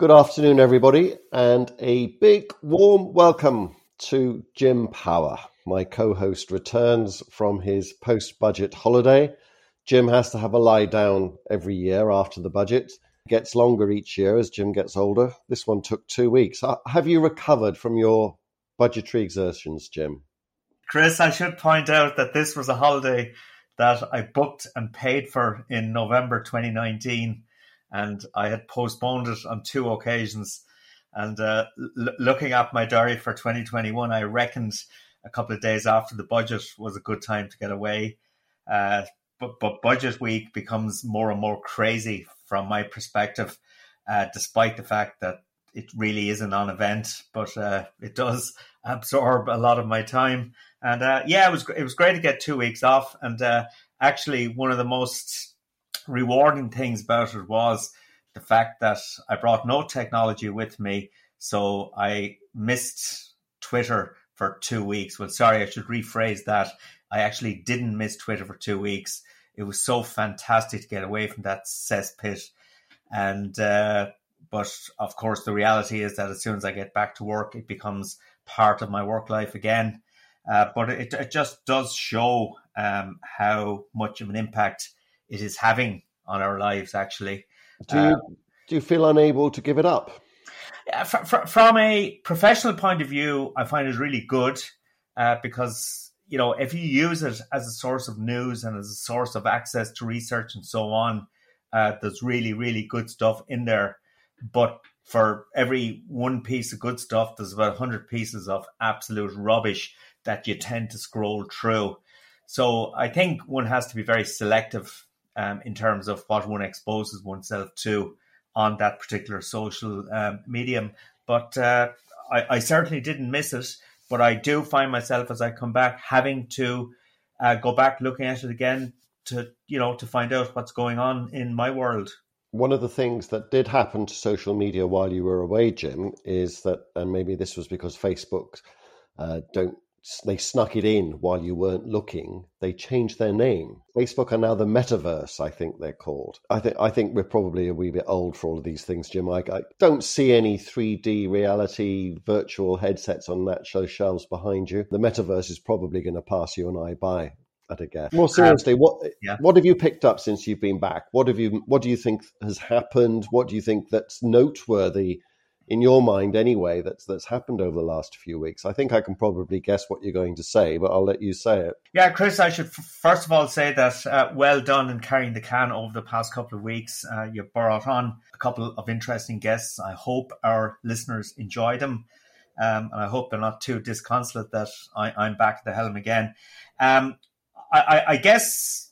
Good afternoon, everybody, and a big warm welcome to Jim Power. My co host returns from his post budget holiday. Jim has to have a lie down every year after the budget. It gets longer each year as Jim gets older. This one took two weeks. Uh, have you recovered from your budgetary exertions, Jim? Chris, I should point out that this was a holiday that I booked and paid for in November 2019 and I had postponed it on two occasions. And uh, l- looking at my diary for 2021, I reckoned a couple of days after the budget was a good time to get away. Uh, but, but budget week becomes more and more crazy from my perspective, uh, despite the fact that it really is a non-event, but uh, it does absorb a lot of my time. And uh, yeah, it was it was great to get two weeks off. And uh, actually, one of the most rewarding things about it was the fact that I brought no technology with me. So I missed Twitter for two weeks. Well, sorry, I should rephrase that. I actually didn't miss Twitter for two weeks. It was so fantastic to get away from that cesspit. And, uh, but of course, the reality is that as soon as I get back to work, it becomes part of my work life again. Uh, but it, it just does show um, how much of an impact it is having on our lives. Actually, do you um, do you feel unable to give it up? Yeah, fr- fr- from a professional point of view, I find it really good uh, because you know if you use it as a source of news and as a source of access to research and so on, uh, there's really really good stuff in there. But for every one piece of good stuff, there's about 100 pieces of absolute rubbish that you tend to scroll through. So I think one has to be very selective um, in terms of what one exposes oneself to on that particular social um, medium. But uh, I, I, certainly didn't miss it. But I do find myself as I come back having to uh, go back looking at it again to you know to find out what's going on in my world. One of the things that did happen to social media while you were away, Jim, is that, and maybe this was because Facebook uh, don't they snuck it in while you weren't looking. They changed their name. Facebook are now the metaverse, I think they're called. I think I think we're probably a wee bit old for all of these things, Jim. I, I don't see any 3D reality virtual headsets on that show shelves behind you. The metaverse is probably going to pass you and I by at a guess. More seriously, what yeah. what have you picked up since you've been back? What have you what do you think has happened? What do you think that's noteworthy in your mind anyway that's that's happened over the last few weeks. I think I can probably guess what you're going to say, but I'll let you say it. Yeah, Chris, I should f- first of all say that uh, well done in carrying the can over the past couple of weeks. Uh, you brought on a couple of interesting guests. I hope our listeners enjoy them. Um, and I hope they're not too disconsolate that I, am back at the helm again. Um, I, I, guess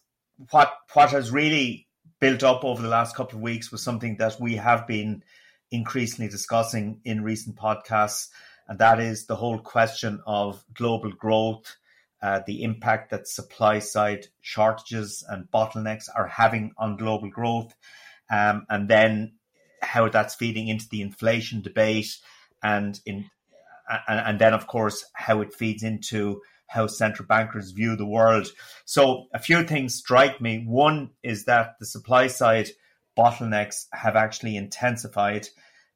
what what has really built up over the last couple of weeks was something that we have been increasingly discussing in recent podcasts, and that is the whole question of global growth, uh, the impact that supply side shortages and bottlenecks are having on global growth, um, and then how that's feeding into the inflation debate, and in and, and then of course how it feeds into how central bankers view the world. So a few things strike me. One is that the supply side bottlenecks have actually intensified.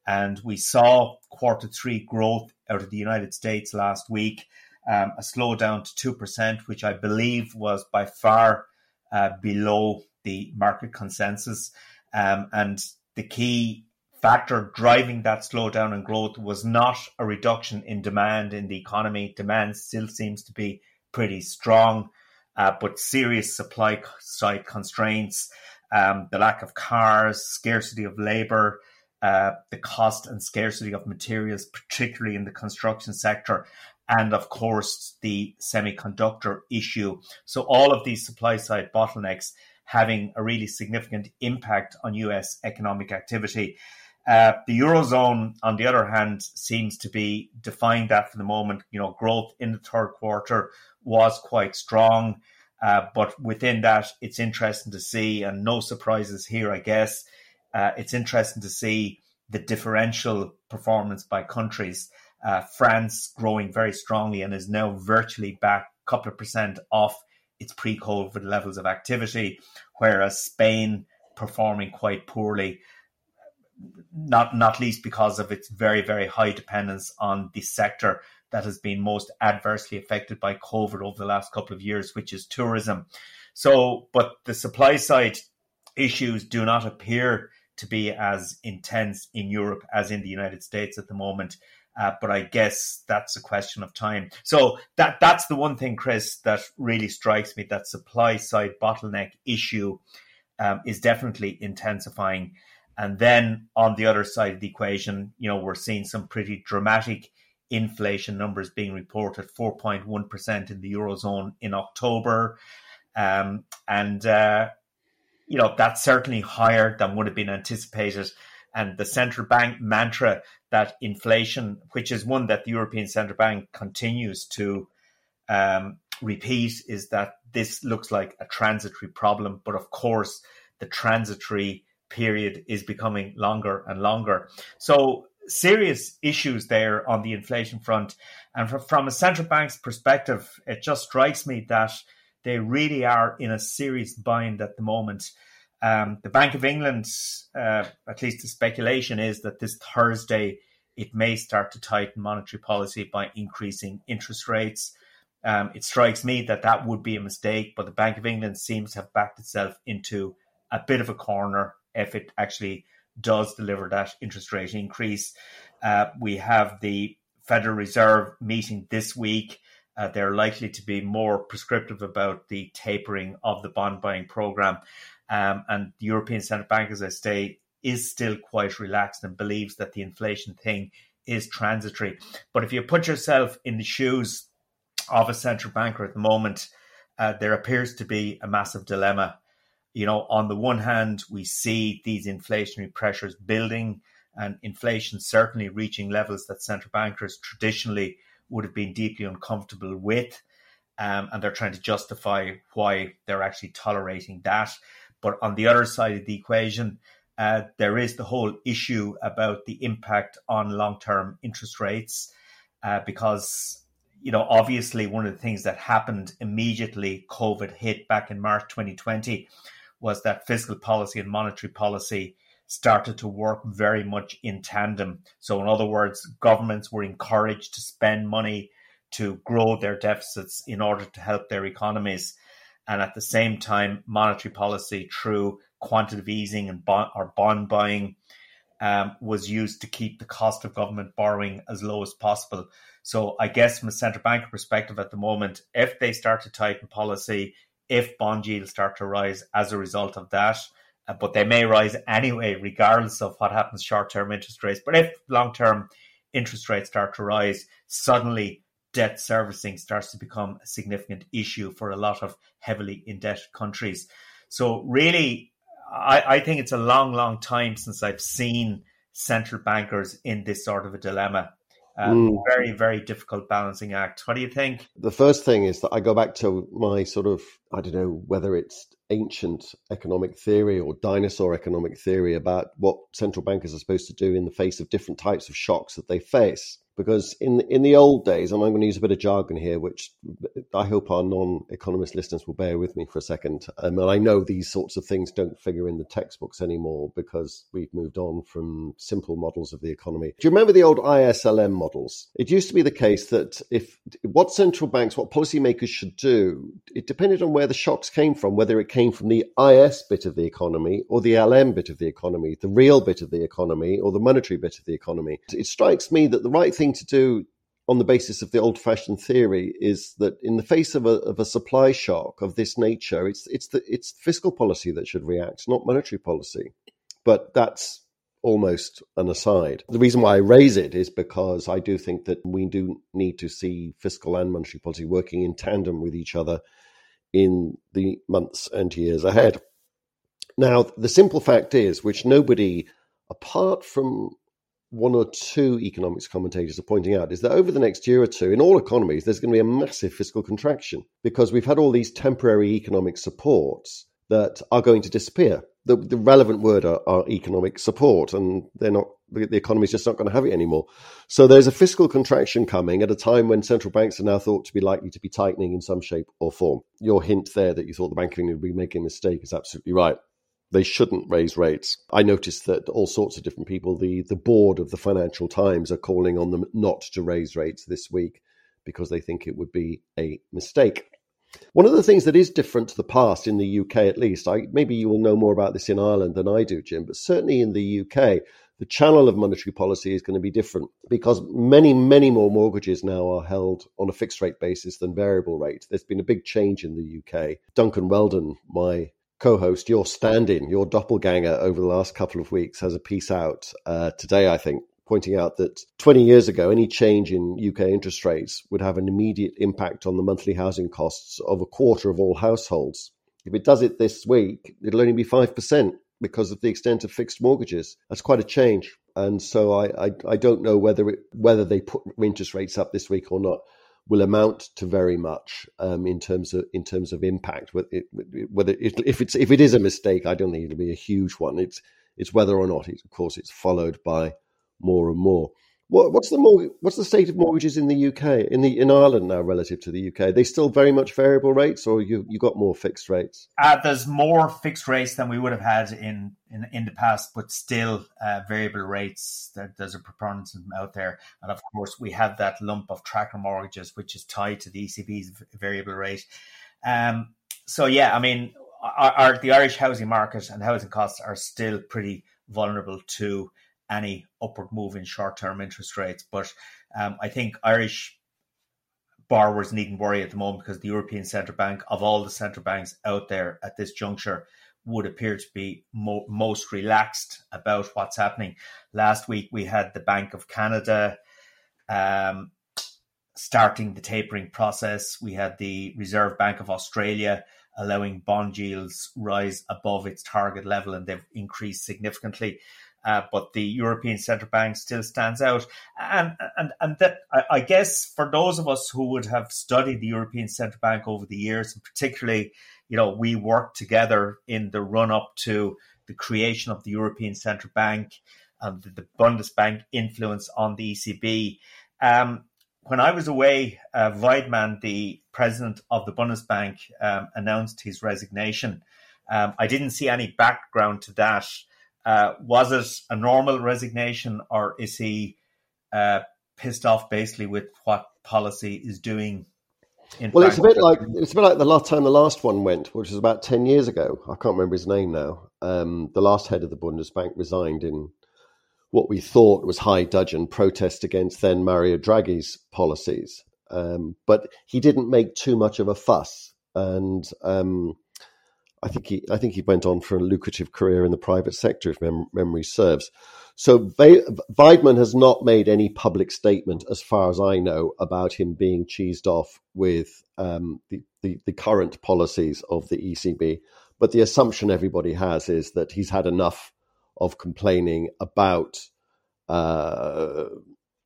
And we saw quarter three growth out of the United States last week, um, a slowdown to 2%, which I believe was by far uh, below the market consensus. Um, and the key factor driving that slowdown in growth was not a reduction in demand in the economy. Demand still seems to be pretty strong, uh, but serious supply side constraints, um, the lack of cars, scarcity of labor, uh, the cost and scarcity of materials, particularly in the construction sector, and of course the semiconductor issue. So all of these supply side bottlenecks having a really significant impact on US economic activity. Uh, the eurozone, on the other hand, seems to be defying that for the moment. You know, growth in the third quarter was quite strong, uh, but within that, it's interesting to see, and no surprises here, I guess. Uh, it's interesting to see the differential performance by countries. Uh, France growing very strongly and is now virtually back a couple of percent off its pre-COVID levels of activity, whereas Spain performing quite poorly not not least because of its very very high dependence on the sector that has been most adversely affected by COVID over the last couple of years, which is tourism. So, but the supply side issues do not appear to be as intense in Europe as in the United States at the moment. Uh, but I guess that's a question of time. So that that's the one thing, Chris, that really strikes me. That supply side bottleneck issue um, is definitely intensifying. And then on the other side of the equation, you know, we're seeing some pretty dramatic inflation numbers being reported 4.1% in the Eurozone in October. Um, and, uh, you know, that's certainly higher than would have been anticipated. And the central bank mantra that inflation, which is one that the European Central Bank continues to um, repeat, is that this looks like a transitory problem. But of course, the transitory period is becoming longer and longer. So serious issues there on the inflation front. And from, a central bank's perspective, it just strikes me that they really are in a serious bind at the moment. Um, the Bank of England, uh, at least the speculation is that this Thursday it may start to tighten monetary policy by increasing interest rates. Um, it strikes me that that would be a mistake, but the Bank of England seems to have backed itself into a bit of a corner if it actually does deliver that interest rate increase. Uh, we have the Federal Reserve meeting this week. Uh, they're likely to be more prescriptive about the tapering of the bond buying program. Um, and the European Central Bank, as I say, is still quite relaxed and believes that the inflation thing is transitory. But if you put yourself in the shoes of a central banker at the moment, uh, there appears to be a massive dilemma you know, on the one hand, we see these inflationary pressures building and inflation certainly reaching levels that central bankers traditionally would have been deeply uncomfortable with. Um, and they're trying to justify why they're actually tolerating that. But on the other side of the equation, uh, there is the whole issue about the impact on long term interest rates, uh, because, you know, obviously one of the things that happened immediately COVID hit back in March 2020 was that fiscal policy and monetary policy started to work very much in tandem. So, in other words, governments were encouraged to spend money to grow their deficits in order to help their economies. And at the same time, monetary policy through quantitative easing and bond, or bond buying um, was used to keep the cost of government borrowing as low as possible. So, I guess from a central bank perspective at the moment, if they start to tighten policy, if bond yields start to rise as a result of that. Uh, but they may rise anyway, regardless of what happens short term interest rates. But if long term interest rates start to rise, suddenly debt servicing starts to become a significant issue for a lot of heavily indebted countries. So, really, I, I think it's a long, long time since I've seen central bankers in this sort of a dilemma. Um, mm. Very, very difficult balancing act. What do you think? The first thing is that I go back to my sort of, I don't know whether it's ancient economic theory or dinosaur economic theory about what central bankers are supposed to do in the face of different types of shocks that they face because in in the old days, and I'm going to use a bit of jargon here, which I hope our non-economist listeners will bear with me for a second. Um, and I know these sorts of things don't figure in the textbooks anymore because we've moved on from simple models of the economy. Do you remember the old ISLM models? It used to be the case that if what central banks, what policymakers should do, it depended on where the shocks came from, whether it came from the IS bit of the economy or the LM bit of the economy, the real bit of the economy or the monetary bit of the economy. It strikes me that the right thing to do on the basis of the old fashioned theory is that in the face of a, of a supply shock of this nature, it's, it's, the, it's fiscal policy that should react, not monetary policy. But that's almost an aside. The reason why I raise it is because I do think that we do need to see fiscal and monetary policy working in tandem with each other in the months and years ahead. Now, the simple fact is, which nobody apart from one or two economics commentators are pointing out is that over the next year or two, in all economies, there's going to be a massive fiscal contraction because we've had all these temporary economic supports that are going to disappear. The, the relevant word are, are, economic support, and they're not. The economy is just not going to have it anymore. So there's a fiscal contraction coming at a time when central banks are now thought to be likely to be tightening in some shape or form. Your hint there that you thought the Bank of England would be making a mistake is absolutely right they shouldn't raise rates. I noticed that all sorts of different people, the, the board of the Financial Times, are calling on them not to raise rates this week because they think it would be a mistake. One of the things that is different to the past in the UK, at least, I, maybe you will know more about this in Ireland than I do, Jim, but certainly in the UK, the channel of monetary policy is going to be different because many, many more mortgages now are held on a fixed rate basis than variable rate. There's been a big change in the UK. Duncan Weldon, my co host, your stand in, your doppelganger over the last couple of weeks, has a piece out uh, today, I think, pointing out that 20 years ago, any change in UK interest rates would have an immediate impact on the monthly housing costs of a quarter of all households. If it does it this week, it'll only be 5% because of the extent of fixed mortgages. That's quite a change. And so I, I, I don't know whether it, whether they put interest rates up this week or not will amount to very much um, in terms of in terms of impact. Whether it, if it's if it is a mistake, I don't think it'll be a huge one. It's it's whether or not, it, of course, it's followed by more and more. What, what's the more, what's the state of mortgages in the UK in the in Ireland now relative to the UK? Are they still very much variable rates, or you you got more fixed rates? Uh, there's more fixed rates than we would have had in in, in the past, but still uh, variable rates. There, there's a preponderance out there, and of course we have that lump of tracker mortgages, which is tied to the ECB's variable rate. Um, so yeah, I mean, our, our, the Irish housing market and housing costs are still pretty vulnerable to any upward move in short term interest rates. But um, I think Irish borrowers needn't worry at the moment because the European Central Bank, of all the central banks out there at this juncture, would appear to be mo- most relaxed about what's happening. Last week we had the Bank of Canada um, starting the tapering process. We had the Reserve Bank of Australia allowing bond yields rise above its target level, and they've increased significantly. Uh, but the European Central Bank still stands out. And and and that I, I, guess for those of us who would have studied the European Central Bank over the years, and particularly, you know, we worked together in the run up to the creation of the European Central Bank and the, the Bundesbank influence on the ECB. Um, when I was away, uh, Weidmann, the president of the Bundesbank, um, announced his resignation. Um, I didn't see any background to that. Uh, was it a normal resignation, or is he uh, pissed off basically with what policy is doing? well, it's a bit like it's a bit like the last time the last one went, which was about ten years ago. I can't remember his name now. Um, the last head of the Bundesbank resigned in what we thought was high dudgeon protest against then Mario Draghi's policies, um, but he didn't make too much of a fuss, and um, I think he I think he went on for a lucrative career in the private sector, if mem- memory serves. So Weidmann has not made any public statement, as far as I know, about him being cheesed off with um, the, the, the current policies of the ECB. But the assumption everybody has is that he's had enough of complaining about uh,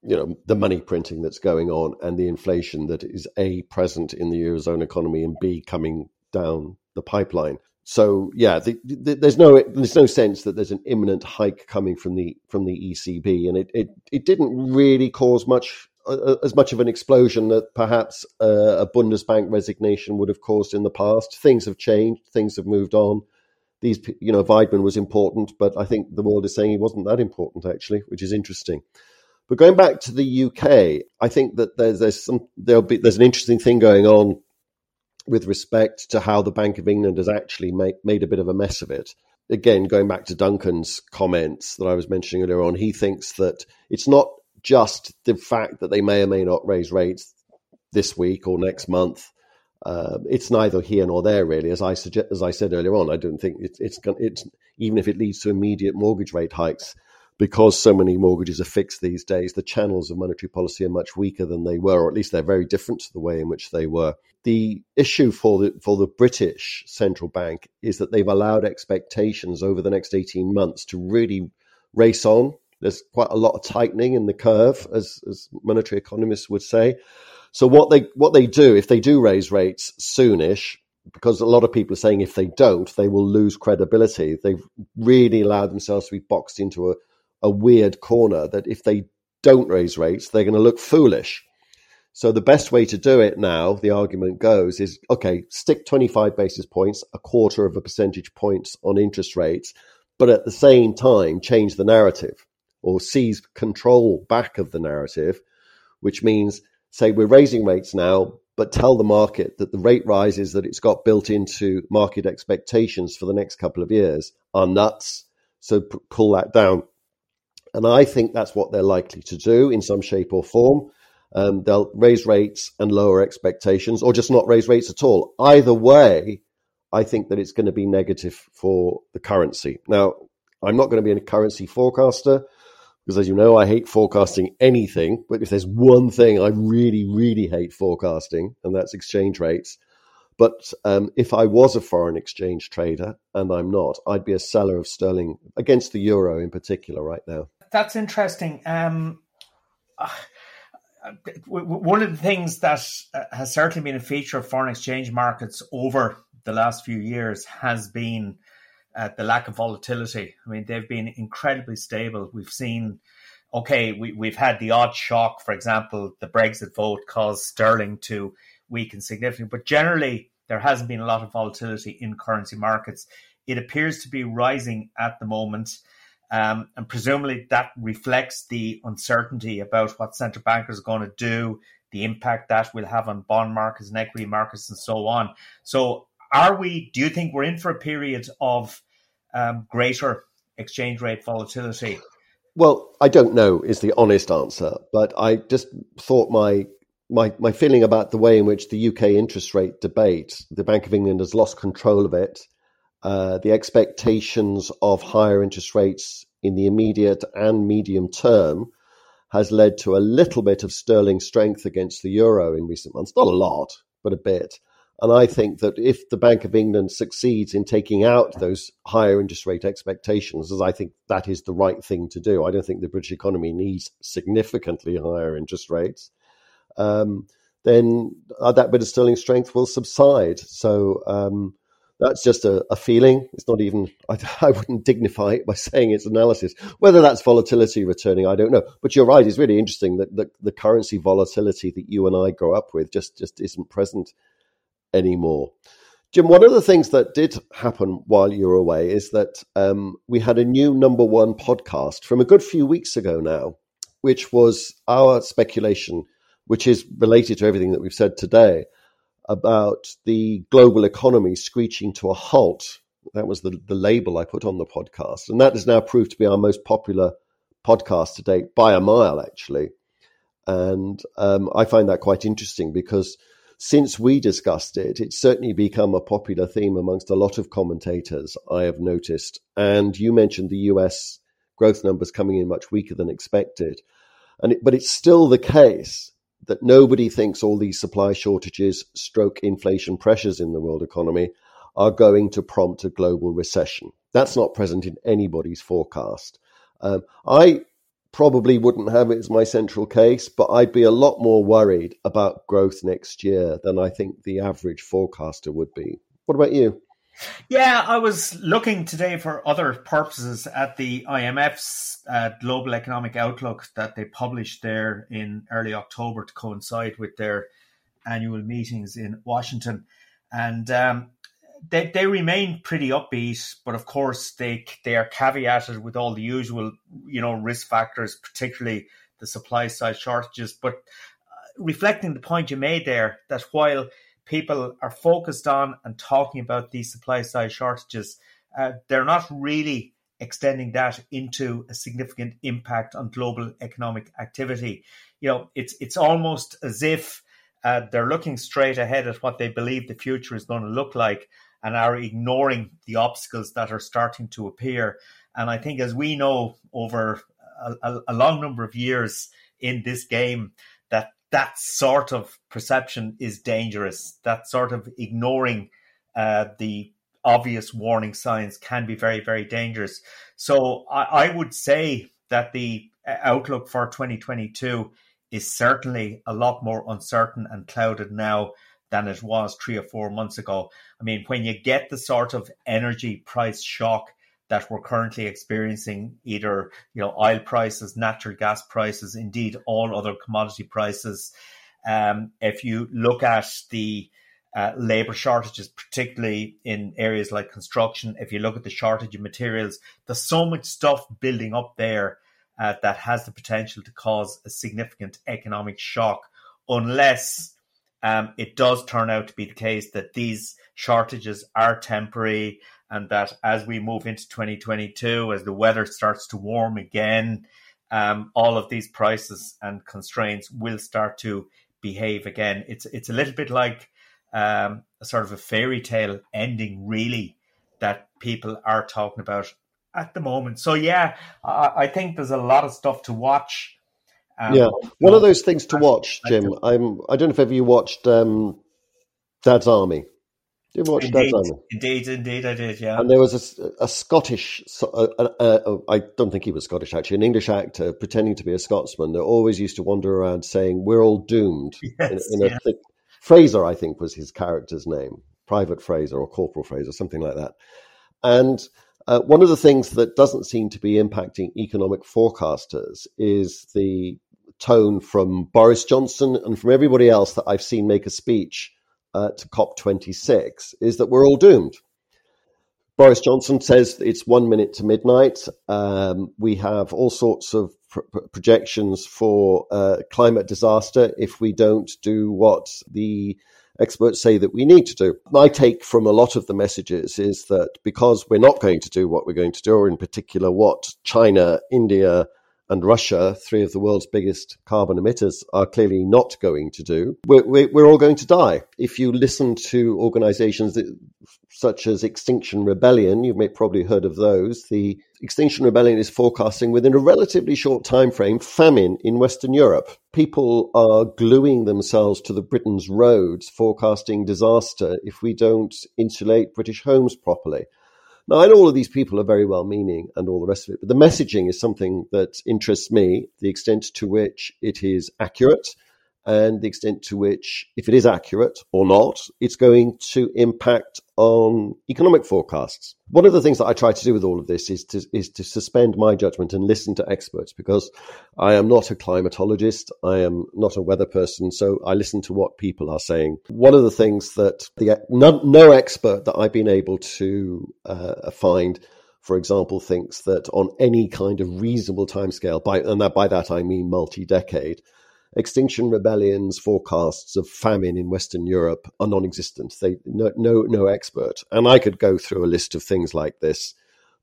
you know the money printing that's going on and the inflation that is a present in the eurozone economy and b coming down the pipeline. So yeah, the, the, there's no there's no sense that there's an imminent hike coming from the from the ECB, and it it, it didn't really cause much uh, as much of an explosion that perhaps uh, a Bundesbank resignation would have caused in the past. Things have changed, things have moved on. These you know Weidmann was important, but I think the world is saying he wasn't that important actually, which is interesting. But going back to the UK, I think that there's there's some there'll be there's an interesting thing going on with respect to how the Bank of England has actually made made a bit of a mess of it. Again, going back to Duncan's comments that I was mentioning earlier on, he thinks that it's not just the fact that they may or may not raise rates this week or next month. Uh, it's neither here nor there, really. As I suggest, as I said earlier on, I don't think it's it's, it's even if it leads to immediate mortgage rate hikes because so many mortgages are fixed these days, the channels of monetary policy are much weaker than they were, or at least they're very different to the way in which they were. The issue for the for the British central bank is that they've allowed expectations over the next 18 months to really race on. There's quite a lot of tightening in the curve, as, as monetary economists would say. So what they what they do if they do raise rates soonish, because a lot of people are saying if they don't, they will lose credibility. They've really allowed themselves to be boxed into a a weird corner that if they don't raise rates, they're going to look foolish. So the best way to do it now, the argument goes, is okay, stick 25 basis points, a quarter of a percentage points on interest rates, but at the same time change the narrative or seize control back of the narrative, which means say we're raising rates now, but tell the market that the rate rises that it's got built into market expectations for the next couple of years are nuts. So pull that down. And I think that's what they're likely to do in some shape or form. Um, they'll raise rates and lower expectations, or just not raise rates at all. Either way, I think that it's going to be negative for the currency. Now, I'm not going to be a currency forecaster because, as you know, I hate forecasting anything. But if there's one thing I really, really hate forecasting, and that's exchange rates. But um, if I was a foreign exchange trader, and I'm not, I'd be a seller of sterling against the euro in particular right now that's interesting. Um, uh, one of the things that uh, has certainly been a feature of foreign exchange markets over the last few years has been uh, the lack of volatility. I mean, they've been incredibly stable. We've seen, okay, we, we've had the odd shock. For example, the Brexit vote caused sterling to weaken significantly, but generally, there hasn't been a lot of volatility in currency markets. It appears to be rising at the moment. Um, and presumably that reflects the uncertainty about what central bankers are going to do, the impact that will have on bond markets and equity markets and so on. So, are we, do you think we're in for a period of um, greater exchange rate volatility? Well, I don't know is the honest answer, but I just thought my my my feeling about the way in which the UK interest rate debate, the Bank of England has lost control of it the expectations of higher interest rates in the immediate and medium term has led to a little bit of sterling strength against the euro in recent months. Not a lot, but a bit. And I think that if the Bank of England succeeds in taking out those higher interest rate expectations, as I think that is the right thing to do, I don't think the British economy needs significantly higher interest rates. Um, then uh, that bit of sterling strength will subside. So um, that's just a, a, feeling. It's not even, I, I, wouldn't dignify it by saying it's analysis. Whether that's volatility returning, I don't know. But you're right, it's really interesting that the, the currency volatility that you and I grow up with just, just isn't present anymore. Jim, one of the things that did happen while you were away is that um, we had a new number one podcast from a good few weeks ago now, which was our speculation, which is related to everything that we've said today about the global economy screeching to a halt. That was the, the label I put on the podcast. And that has now proved to be our most popular podcast to date by a mile, actually. And um, I find that quite interesting because since we discussed it, it's certainly become a popular theme amongst a lot of commentators, I have noticed. And you mentioned the US growth numbers coming in much weaker than expected. And it, but it's still the case that nobody thinks all these supply shortages, stroke inflation pressures in the world economy are going to prompt a global recession. That's not present in anybody's forecast. Um, I probably wouldn't have it as my central case, but I'd be a lot more worried about growth next year than I think the average forecaster would be. What about you? Yeah, I was looking today for other purposes at the IMF's uh, Global Economic Outlook that they published there in early October to coincide with their annual meetings in Washington. And um, they, they remain pretty upbeat, but of course they they are caveated with all the usual you know risk factors, particularly the supply side shortages. But uh, reflecting the point you made there, that while people are focused on and talking about these supply side shortages, uh, they're not really extending that into a significant impact on global economic activity. You know, it's it's almost as if uh, they're looking straight ahead at what they believe the future is going to look like and are ignoring the obstacles that are starting to appear. And I think, as we know over a, a long number of years in this game, that that sort of perception is dangerous. That sort of ignoring uh, the obvious warning signs can be very, very dangerous. So I, I would say that the uh, outlook for 2022 is certainly a lot more uncertain and clouded now than it was three or four months ago. I mean, when you get the sort of energy price shock that we're currently experiencing, either you know oil prices, natural gas prices, indeed all other commodity prices. Um, if you look at the uh, labor shortages, particularly in areas like construction, if you look at the shortage of materials, there's so much stuff building up there uh, that has the potential to cause a significant economic shock, unless um, it does turn out to be the case that these shortages are temporary and that as we move into 2022, as the weather starts to warm again, um, all of these prices and constraints will start to behave again. It's it's a little bit like um, a sort of a fairy tale ending, really, that people are talking about at the moment. So yeah, I, I think there's a lot of stuff to watch. Um, yeah, one of those things to watch, Jim. I'm. I don't know if ever you watched um, Dad's Army. You watch indeed? Indeed, indeed, I did. Yeah. And there was a, a Scottish. I don't think he was Scottish actually. An English actor pretending to be a Scotsman that always used to wander around saying, "We're all doomed." Yes, in, in yeah. thick, Frazer, I think, was his character's name, Private Frazer or Corporal Frazer, something like that. And uh, one of the things that doesn't seem to be impacting economic forecasters is the tone from Boris Johnson and from everybody else that I've seen make a speech at COP26 is that we're all doomed. Boris Johnson says it's one minute to midnight. Um, we have all sorts of pr- projections for uh, climate disaster if we don't do what the experts say that we need to do. My take from a lot of the messages is that because we're not going to do what we're going to do, or in particular what China, India, and Russia, three of the world's biggest carbon emitters, are clearly not going to do, we're, we're all going to die. If you listen to organizations that, such as Extinction Rebellion, you've may, probably heard of those, the Extinction Rebellion is forecasting within a relatively short time frame famine in Western Europe. People are gluing themselves to the Britain's roads, forecasting disaster if we don't insulate British homes properly. Now, I know all of these people are very well meaning and all the rest of it, but the messaging is something that interests me, the extent to which it is accurate and the extent to which, if it is accurate or not, it's going to impact on economic forecasts. One of the things that I try to do with all of this is to, is to suspend my judgment and listen to experts because I am not a climatologist. I am not a weather person. So I listen to what people are saying. One of the things that the, no, no expert that I've been able to uh, find for example, thinks that on any kind of reasonable timescale, by and that by that I mean multi-decade, Extinction Rebellion's forecasts of famine in Western Europe are non-existent. They no, no no expert, and I could go through a list of things like this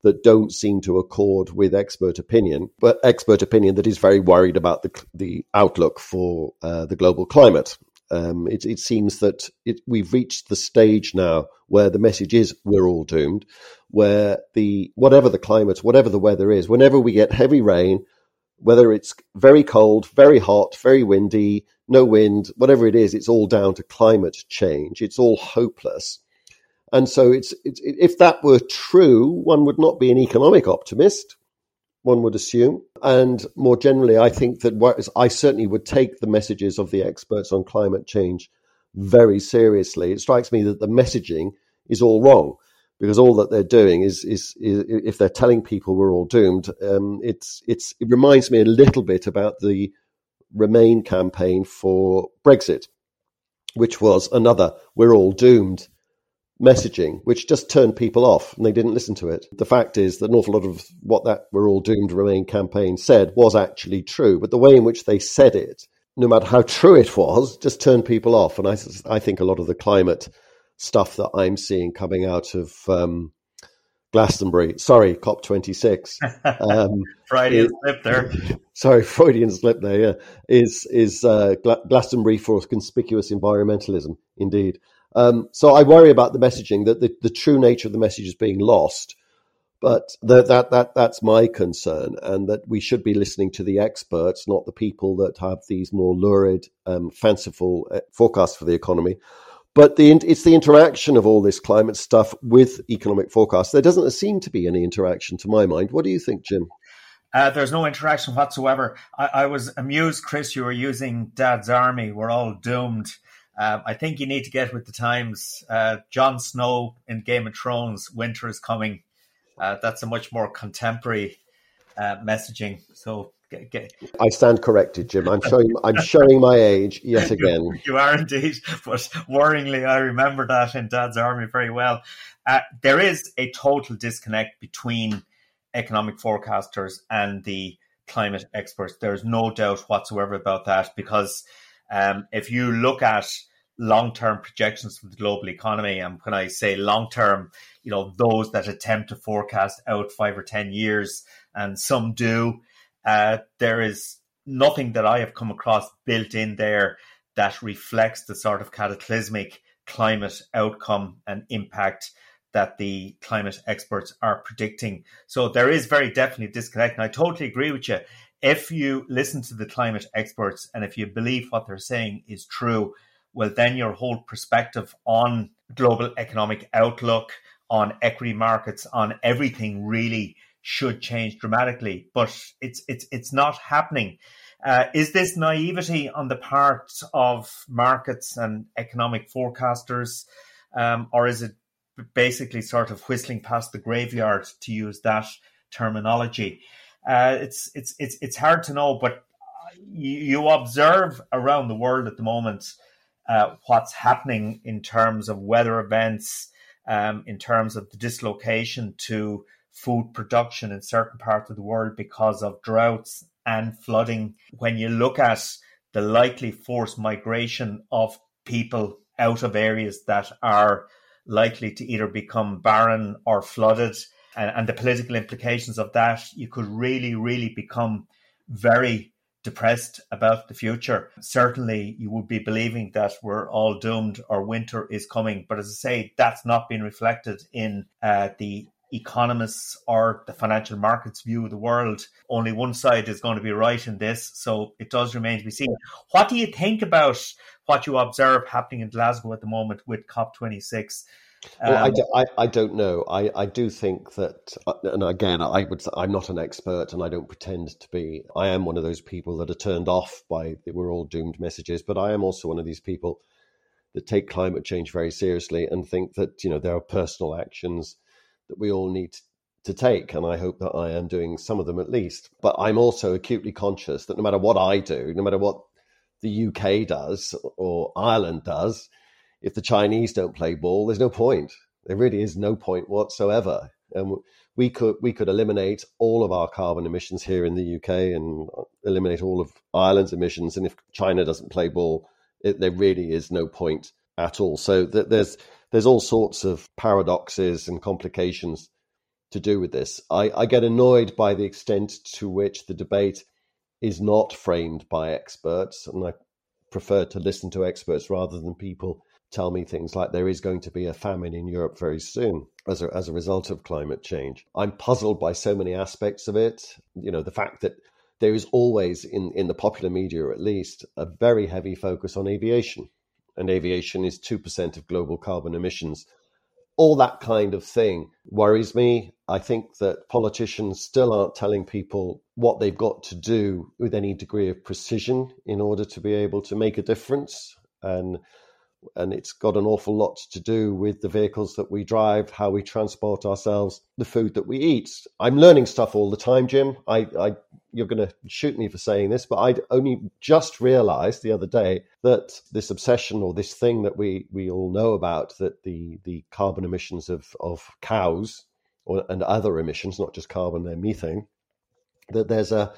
that don't seem to accord with expert opinion, but expert opinion that is very worried about the the outlook for uh, the global climate. Um, it, it, seems that it, we've reached the stage now where the message is we're all doomed, where the whatever the climate, whatever the weather is, whenever we get heavy rain, whether it's very cold, very hot, very windy, no wind, whatever it is, it's all down to climate change. It's all hopeless. And so it's, it's if that were true, one would not be an economic optimist one would assume. And more generally, I think that I certainly would take the messages of the experts on climate change very seriously. It strikes me that the messaging is all wrong because all that they're doing is, is, is if they're telling people we're all doomed, um, it's, it's, it reminds me a little bit about the Remain campaign for Brexit, which was another we're all doomed messaging, which just turned people off and they didn't listen to it. The fact is that an awful lot of what that We're All Doomed Remain campaign said was actually true, but the way in which they said it, no matter how true it was, just turned people off. And I, I think a lot of the climate stuff that I'm seeing coming out of um, Glastonbury, sorry, COP26. Um, Freudian slip there. Sorry, Freudian slip there, yeah, is, is uh, Glastonbury for conspicuous environmentalism, indeed. Um, so I worry about the messaging that the, the true nature of the message is being lost. But the, that that that's my concern, and that we should be listening to the experts, not the people that have these more lurid, um, fanciful uh, forecasts for the economy. But the it's the interaction of all this climate stuff with economic forecasts. There doesn't seem to be any interaction, to my mind. What do you think, Jim? Uh, there's no interaction whatsoever. I, I, was amused, Chris, you were using Dad's Army. We're all doomed. Um, I think you need to get with the times. Uh, Jon Snow in Game of Thrones, winter is coming. Uh, that's a much more contemporary uh, messaging. So get, get... I stand corrected, Jim. I'm showing I'm showing my age yet again. you, you, are indeed, but worryingly, I remember that in Dad's Army very well. Uh, there is a total disconnect between economic forecasters and the climate experts. There's no doubt whatsoever about that because um, if you look at long-term projections for the global economy, and when I say long-term, you know those that attempt to forecast out five or ten years, and some do, uh, there is nothing that I have come across built in there that reflects the sort of cataclysmic climate outcome and impact that the climate experts are predicting. So there is very definitely a disconnect. And I totally agree with you if you listen to the climate experts and if you believe what they're saying is true, well, then your whole perspective on global economic outlook, on equity markets, on everything really should change dramatically. But it's it's it's not happening. Uh, is this naivety on the part of markets and economic forecasters, um, or is it basically sort of whistling past the graveyard to use that terminology? Uh, it's it's it's it's hard to know, but you, you observe around the world at the moment uh, what's happening in terms of weather events, um, in terms of the dislocation to food production in certain parts of the world because of droughts and flooding. When you look at the likely forced migration of people out of areas that are likely to either become barren or flooded, and, and the political implications of that, you could really, really become very depressed about the future. Certainly, you would be believing that we're all doomed or winter is coming. But as I say, that's not been reflected in uh, the economists or the financial markets view of the world. Only one side is going to be right in this. So it does remain to be seen. What do you think about what you observe happening in Glasgow at the moment with COP26? Well, I, um, do, I, I, don't know. I, I do think that, uh, and again, I would. I'm not an expert, and I don't pretend to be. I am one of those people that are turned off by the "we're all doomed" messages, but I am also one of these people that take climate change very seriously and think that you know there are personal actions that we all need to take, and I hope that I am doing some of them at least. But I'm also acutely conscious that no matter what I do, no matter what the UK does or Ireland does if the Chinese don't play ball, there's no point. There really is no point whatsoever. And we could we could eliminate all of our carbon emissions here in the UK and uh, eliminate all of Ireland's emissions. And if China doesn't play ball, it, there really is no point at all. So th- there's there's all sorts of paradoxes and complications to do with this. I, I get annoyed by the extent to which the debate is not framed by experts, and I prefer to listen to experts rather than people tell me things like there is going to be a famine in Europe very soon as a, as a result of climate change. I'm puzzled by so many aspects of it. You know, the fact that there is always, in, in the popular media at least, a very heavy focus on aviation. And aviation is 2% of global carbon emissions. All that kind of thing worries me. I think that politicians still aren't telling people what they've got to do with any degree of precision in order to be able to make a difference. And and it's got an awful lot to do with the vehicles that we drive, how we transport ourselves, the food that we eat. I'm learning stuff all the time, Jim. I, I you're going to shoot me for saying this, but I only just realised the other day that this obsession or this thing that we we all know about that the the carbon emissions of of cows or, and other emissions, not just carbon and methane, that there's a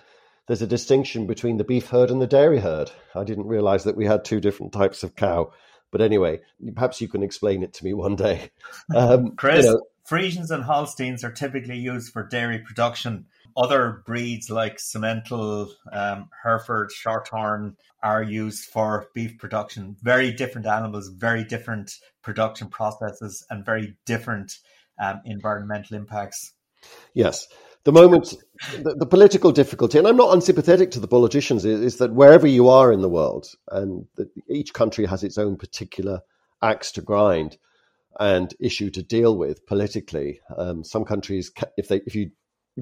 there's a distinction between the beef herd and the dairy herd. I didn't realize that we had two different types of cow. But anyway, perhaps you can explain it to me one day. Um, Chris, you know, Friesians and Holsteins are typically used for dairy production. Other breeds like Simmental, um, Hereford, Shorthorn are used for beef production. Very different animals, very different production processes, and very different um, environmental impacts. Yes the moment, the, the, political difficulty, and I'm not unsympathetic to the politicians, is, is that wherever you are in the world, and each country has its own particular axe to grind and issue to deal with politically. Um, some countries, if they if you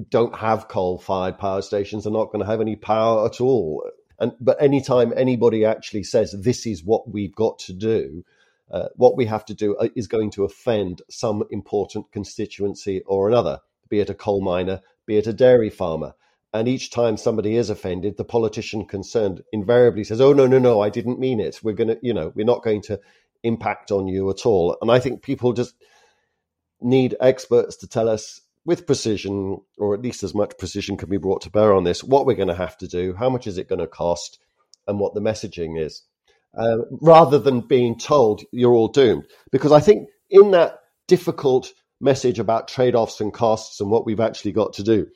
don't have coal-fired power stations, are not going to have any power at all. And but anytime anybody actually says this is what we've got to do, uh, what we have to do uh, is going to offend some important constituency or another, be it a coal miner, be it a dairy farmer. And each time somebody is offended, the politician concerned invariably says, Oh, no, no, no, I didn't mean it. We're going to, you know, we're not going to impact on you at all. And I think people just need experts to tell us with precision, or at least as much precision can be brought to bear on this, what we're going to have to do, how much is it going to cost, and what the messaging is, uh, rather than being told you're all doomed. Because I think in that difficult message about trade offs and costs and what we've actually got to do.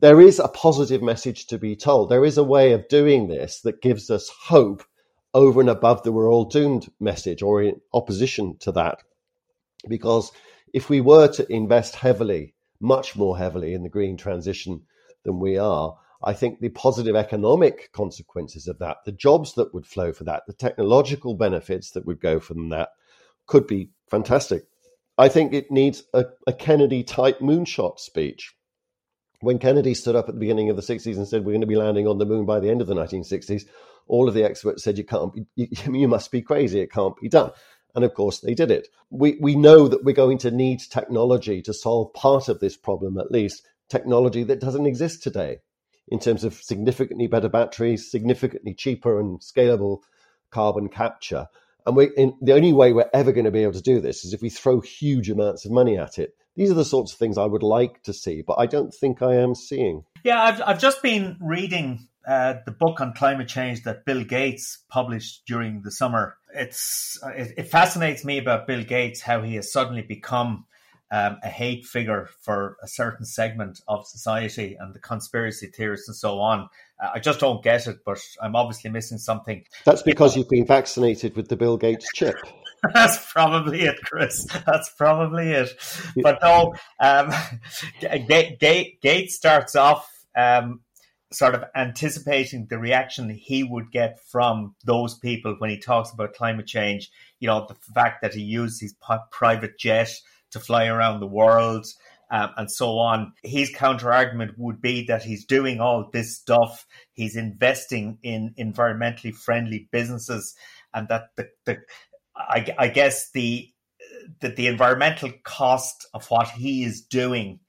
There is a positive message to be told. There is a way of doing this that gives us hope over and above the we're all doomed message or in opposition to that. Because if we were to invest heavily, much more heavily in the green transition than we are, I think the positive economic consequences of that, the jobs that would flow for that, the technological benefits that would go from that could be fantastic. I think it needs a, a Kennedy type moonshot speech. When Kennedy stood up at the beginning of the 60s and said, We're going to be landing on the moon by the end of the 1960s, all of the experts said, You can't, you, you must be crazy. It can't be done. And of course, they did it. We, we know that we're going to need technology to solve part of this problem, at least technology that doesn't exist today in terms of significantly better batteries, significantly cheaper and scalable carbon capture. And we, the only way we're ever going to be able to do this is if we throw huge amounts of money at it. These are the sorts of things I would like to see, but I don't think I am seeing. Yeah, I've, I've just been reading uh, the book on climate change that Bill Gates published during the summer. It's it, it fascinates me about Bill Gates how he has suddenly become um, a hate figure for a certain segment of society and the conspiracy theorists and so on. Uh, I just don't get it, but I'm obviously missing something. That's because you've been vaccinated with the Bill Gates chip. That's probably it, Chris. That's probably it. But no, um, Gates starts off um, sort of anticipating the reaction he would get from those people when he talks about climate change. You know, the fact that he used his private jet to fly around the world um, and so on. His counter argument would be that he's doing all this stuff, he's investing in environmentally friendly businesses, and that the, the I, I guess the that the environmental cost of what he is doing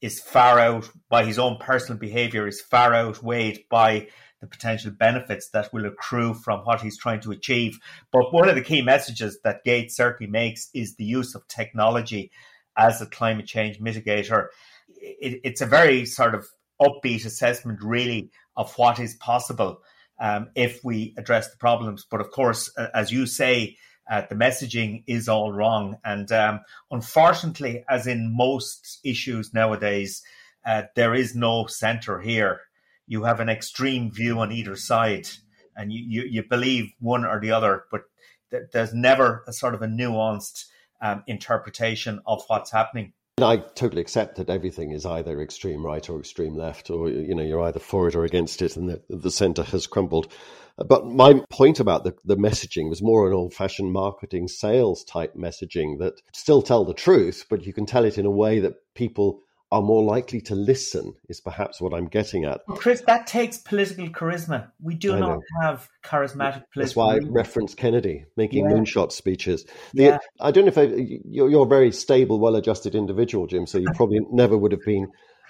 is far out by his own personal behavior is far outweighed by the potential benefits that will accrue from what he's trying to achieve. But one of the key messages that Gates certainly makes is the use of technology as a climate change mitigator. It, it's a very sort of upbeat assessment, really, of what is possible um, if we address the problems. But of course, as you say, uh, the messaging is all wrong. And um, unfortunately, as in most issues nowadays, uh, there is no center here you have an extreme view on either side. and you, you, you believe one or the other, but th- there's never a sort of a nuanced um, interpretation of what's happening. I totally accept that everything is either extreme right or extreme left, or you know you're either for it or against it, and the, the centre has crumbled. But my point about the, the messaging was more an old-fashioned marketing sales type messaging that still tell the truth, but you can tell it in a way that people are more likely to listen is perhaps what I'm getting at. Well, Chris, that takes political charisma. We do I not know. have charismatic political. That's why I referenced Kennedy making yeah. moonshot speeches. The, yeah. I don't know if I, you're, you're, a very stable, well-adjusted individual, Jim. So you probably never would have been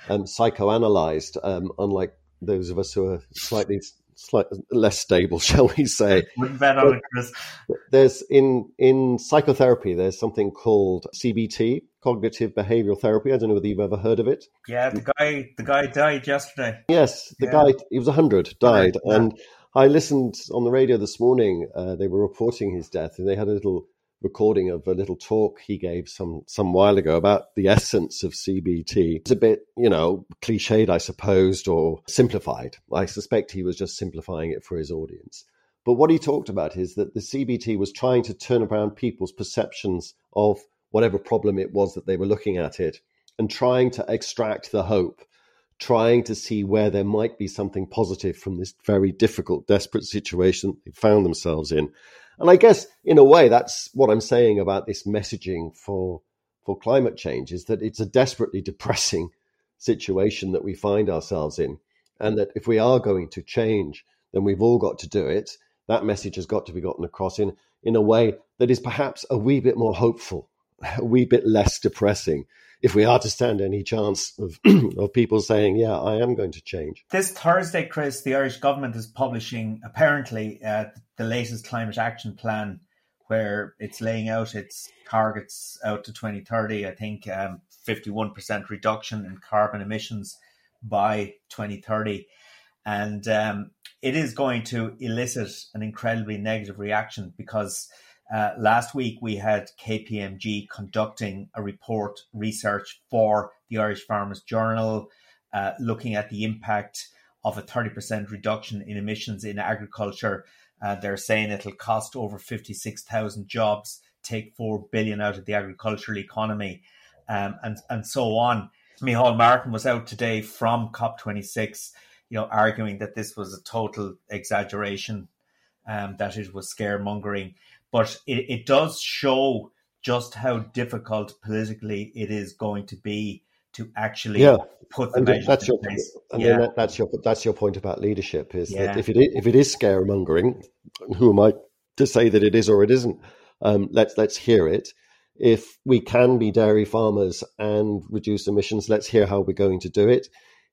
um, psychoanalyzed, um, unlike those of us who are slightly slightly less stable, shall we say? There's in in psychotherapy. There's something called CBT, cognitive behavioral therapy. I don't know whether you've ever heard of it. Yeah, the guy the guy died yesterday. Yes, the yeah. guy he was hundred, died, yeah. and I listened on the radio this morning. Uh, they were reporting his death, and they had a little recording of a little talk he gave some some while ago about the essence of CBT. It's a bit, you know, cliched, I suppose, or simplified. I suspect he was just simplifying it for his audience. But what he talked about is that the CBT was trying to turn around people's perceptions of whatever problem it was that they were looking at it and trying to extract the hope, trying to see where there might be something positive from this very difficult, desperate situation they found themselves in. And I guess in a way, that's what I'm saying about this messaging for for climate change is that it's a desperately depressing situation that we find ourselves in, and that if we are going to change, then we've all got to do it. That message has got to be gotten across in in a way that is perhaps a wee bit more hopeful, a wee bit less depressing, if we are to stand any chance of, of people saying, yeah, I am going to change. This Thursday, Chris, the Irish government is publishing apparently uh, the latest climate action plan where it's laying out its targets out to 2030. I think um, 51% reduction in carbon emissions by 2030. And um, it is going to elicit an incredibly negative reaction because uh, last week, we had KPMG conducting a report research for the Irish Farmers Journal, uh, looking at the impact of a 30% reduction in emissions in agriculture. Uh, they're saying it'll cost over 56,000 jobs, take 4 billion out of the agricultural economy, um, and, and so on. Micheál Martin was out today from COP26, you know, arguing that this was a total exaggeration, um, that it was scaremongering but it, it does show just how difficult politically it is going to be to actually yeah. put the and that's your, place. And yeah. That, that's your that's your point about leadership is yeah. that if it is, if it is scaremongering, who am I to say that it is or it isn't? Um, let's let's hear it. If we can be dairy farmers and reduce emissions, let's hear how we're going to do it.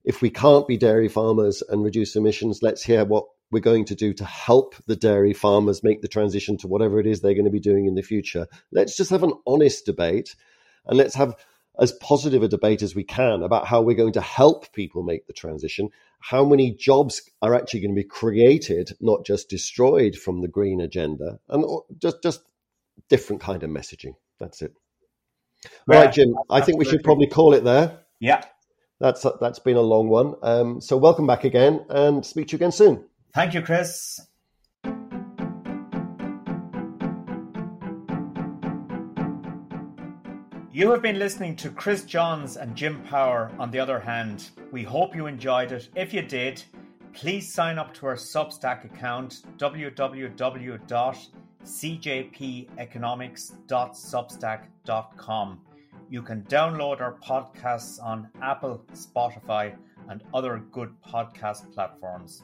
If we can't be dairy farmers and reduce emissions, let's hear what we're going to do to help the dairy farmers make the transition to whatever it is they're going to be doing in the future. Let's just have an honest debate and let's have as positive a debate as we can about how we're going to help people make the transition, how many jobs are actually going to be created, not just destroyed from the green agenda, and just just different kind of messaging. That's it. Well, right, Jim. I think we should probably call it there. Yeah, that's that's been a long one. Um, so welcome back again, and speak to you again soon. Thank you, Chris. You have been listening to Chris Johns and Jim Power on the other hand. We hope you enjoyed it. If you did, please sign up to our Substack account www.cjpeconomics.substack.com. You can download our podcasts on Apple, Spotify, and other good podcast platforms.